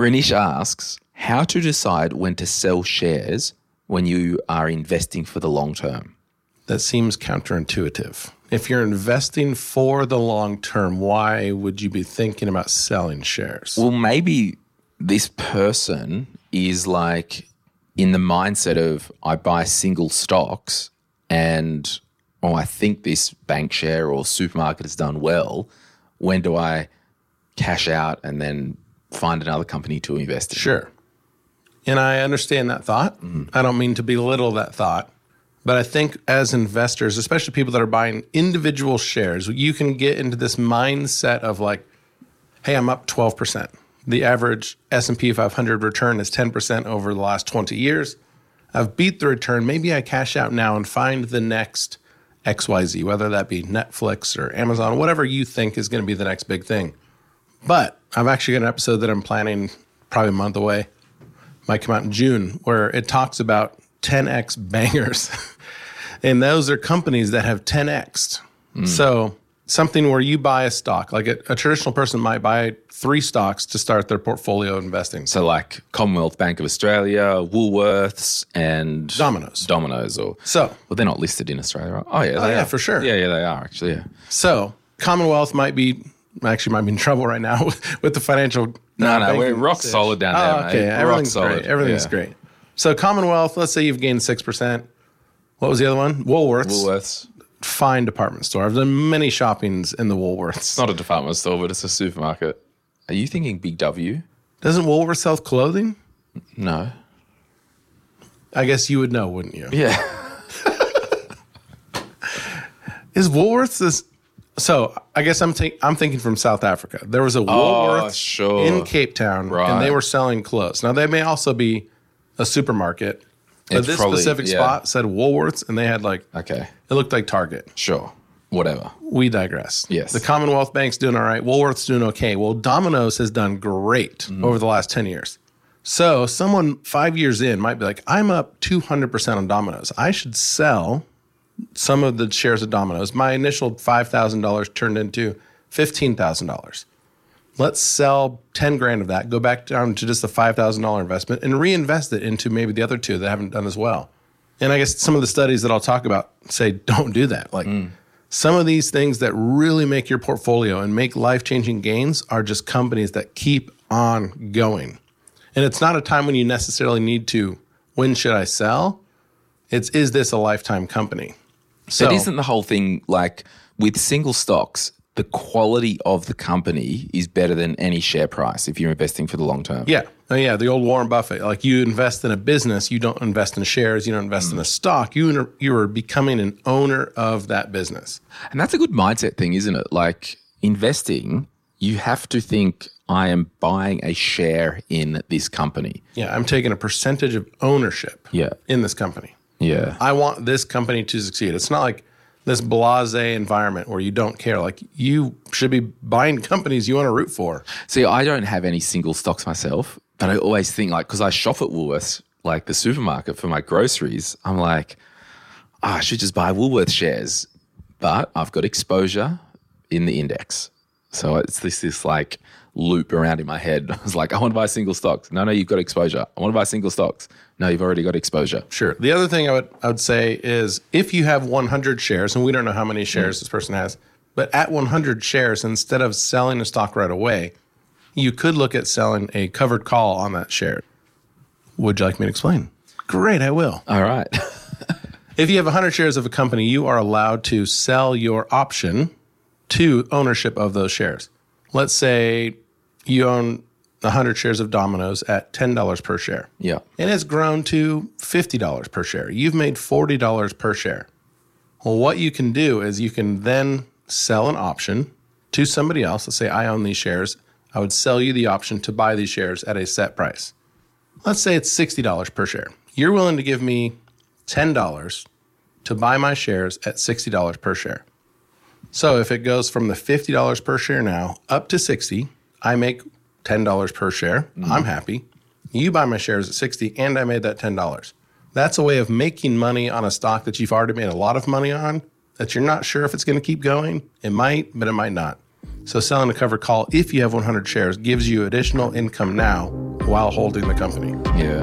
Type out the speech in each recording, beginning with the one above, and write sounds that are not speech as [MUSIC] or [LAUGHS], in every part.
Renish asks how to decide when to sell shares when you are investing for the long term. That seems counterintuitive. If you're investing for the long term, why would you be thinking about selling shares? Well, maybe this person is like in the mindset of I buy single stocks and oh, I think this bank share or supermarket has done well. When do I cash out and then find another company to invest in? Sure. And I understand that thought. Mm-hmm. I don't mean to belittle that thought. But I think as investors, especially people that are buying individual shares, you can get into this mindset of like, hey, I'm up 12%. The average S&P 500 return is 10% over the last 20 years. I've beat the return. Maybe I cash out now and find the next XYZ, whether that be Netflix or Amazon, whatever you think is going to be the next big thing. But I've actually got an episode that I'm planning probably a month away. Might come out in June, where it talks about 10x bangers. [LAUGHS] and those are companies that have 10x. Hmm. So something where you buy a stock, like a, a traditional person might buy three stocks to start their portfolio investing. So like Commonwealth Bank of Australia, Woolworths, and Domino's. Domino's, or So well, they're not listed in Australia, right? Oh yeah, they oh, yeah, are. for sure. Yeah, yeah, they are actually. Yeah. So Commonwealth might be actually might be in trouble right now [LAUGHS] with, with the financial. No, uh, no, we're rock situation. solid down Oh, there, okay, mate. Rock everything's solid. great. Everything's Yeah. great. So Commonwealth, let's say you've gained six percent. What was the other one? Woolworths. Woolworths. Fine department store. I've done many shoppings in the Woolworths. It's not a department store, but it's a supermarket. Are you thinking Big W? Doesn't Woolworths sell clothing? No. I guess you would know, wouldn't you? Yeah. [LAUGHS] Is Woolworths this? So I guess I'm think I'm thinking from South Africa. There was a Woolworths Oh, sure. in Cape Town, right. and they were selling clothes. Now they may also be a supermarket, but It's this probably- specific yeah. spot said Woolworths, and they had like Okay. it looked like Target. Sure. Whatever. We digress. Yes. the Commonwealth Bank's doing all right. Woolworths doing okay. Well, Domino's has done great Mm-hmm. over the last ten years. So someone five years in might be like, I'm up 200% on Domino's. I should sell some of the shares of Domino's. My initial $5,000 turned into $15,000. Let's sell 10 grand of that, go back down to just the $5,000 investment and reinvest it into maybe the other two that haven't done as well. And I guess some of the studies that I'll talk about say don't do that. Like mm. some of these things that really make your portfolio and make life changing gains are just companies that keep on going. And it's not a time when you necessarily need to, when should I sell? It's, is this a lifetime company? So, But isn't the whole thing like with single stocks, the quality of the company is better than any share price if you're investing for the long term? yeah. Oh, yeah. The old Warren Buffett, like you invest in a business, you don't invest in shares, you don't invest in a mm. stock. You, you are becoming an owner of that business. And that's a good mindset thing, isn't it? Like investing, you have to think, I am buying a share in this company. Yeah. I'm taking a percentage of ownership Yeah. in this company. Yeah. I want this company to succeed. It's not like this blase environment where you don't care. Like you should be buying companies you want to root for. See, I don't have any single stocks myself, but I always think like because I shop at Woolworths, like the supermarket for my groceries, I'm like, "Ah, I should just buy Woolworths shares, but I've got exposure in the index, so it's this this like loop around in my head. [LAUGHS] I was like, I want to buy single stocks. No, no, you've got exposure. I want to buy single stocks. No, you've already got exposure. Sure. The other thing I would I would say is if you have 100 shares, and we don't know how many shares this person has, but at 100 shares, instead of selling a stock right away, you could look at selling a covered call on that share. Would you like me to explain? Great, I will. All right. [LAUGHS] If you have 100 shares of a company, you are allowed to sell your option to ownership of those shares. Let's say you own 100 shares of Domino's at $10 per share. yeah. And it's grown to $50 per share. You've made $40 per share. Well, what you can do is you can then sell an option to somebody else. Let's say I own these shares. I would sell you the option to buy these shares at a set price. Let's say it's $60 per share. You're willing to give me $10 to buy my shares at $60 per share. So if it goes from the $50 per share now up to 60, I make $10 per share. Mm-hmm. I'm happy. You buy my shares at 60 and I made that $10. That's a way of making money on a stock that you've already made a lot of money on that you're not sure if it's going to keep going. It might, but it might not. So selling a covered call if you have 100 shares gives you additional income now while holding the company. Yeah.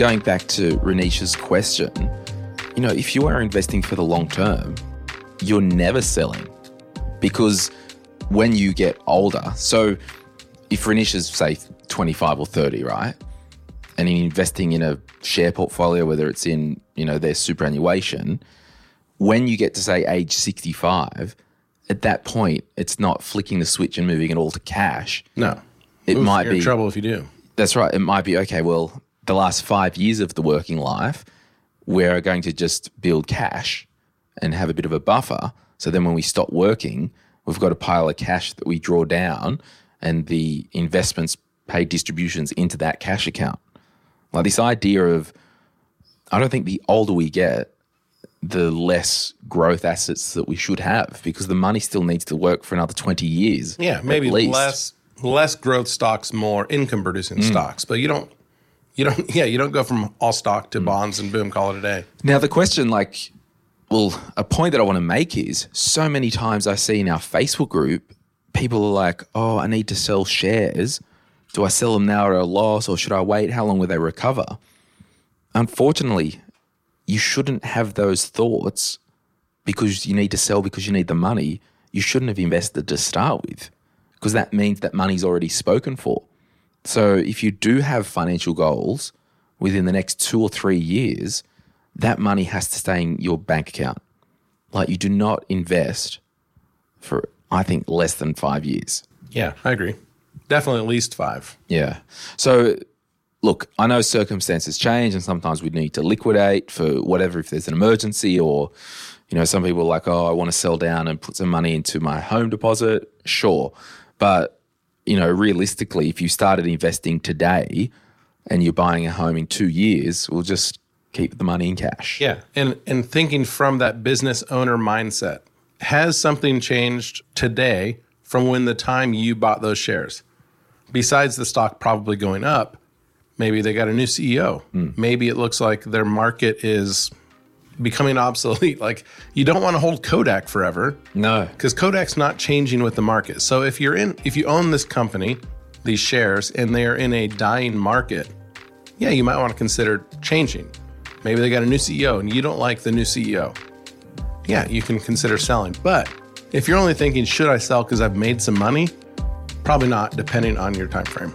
Going back to Renisha's question, you know, if you are investing for the long term, you're never selling because when you get older, so if Renisha's say 25 or 30, right? And in investing in a share portfolio, whether it's in, you know, their superannuation, when you get to say age 65, at that point, it's not flicking the switch and moving it all to cash. No. It Oof, might you're in be trouble if you do. that's right. It might be okay. Well, the last five years of the working life, we're going to just build cash and have a bit of a buffer. So then when we stop working, we've got a pile of cash that we draw down and the investments pay distributions into that cash account. Like this idea of, I don't think the older we get, the less growth assets that we should have because the money still needs to work for another 20 years. Yeah, maybe less less growth stocks, more income producing Mm. stocks. But you don't you don't [LAUGHS] yeah, you don't go from all stock to hmm. bonds and boom, call it a day. Now, the question, like, well, a point that I want to make is so many times I see in our Facebook group, people are like, oh, I need to sell shares. Do I sell them now at a loss or should I wait? How long will they recover? Unfortunately, you shouldn't have those thoughts because you need to sell because you need the money. You shouldn't have invested to start with because that means that money's already spoken for. So if you do have financial goals within the next two or three years, that money has to stay in your bank account. Like you do not invest for, I think, less than five years. Yeah, I agree. Definitely at least five. Yeah. So, look, I know circumstances change and sometimes we need to liquidate for whatever, if there's an emergency or, you know, some people are like, oh, I want to sell down and put some money into my home deposit. Sure. But, you know, realistically, if you started investing today and you're buying a home in two years, we'll just keep the money in cash. Yeah. And and thinking from that business owner mindset, has something changed today from when the time you bought those shares? Besides the stock probably going up, maybe they got a new CEO. Hmm. Maybe it looks like their market is becoming [LAUGHS] obsolete. Like you don't want to hold Kodak forever No. because Kodak's not changing with the market. So if you're in, if you own this company, these shares, and they are in a dying market, yeah, you might want to consider changing. Maybe they got a new CEO and you don't like the new CEO. Yeah, you can consider selling. But if you're only thinking, should I sell because I've made some money? Probably not, depending on your time frame.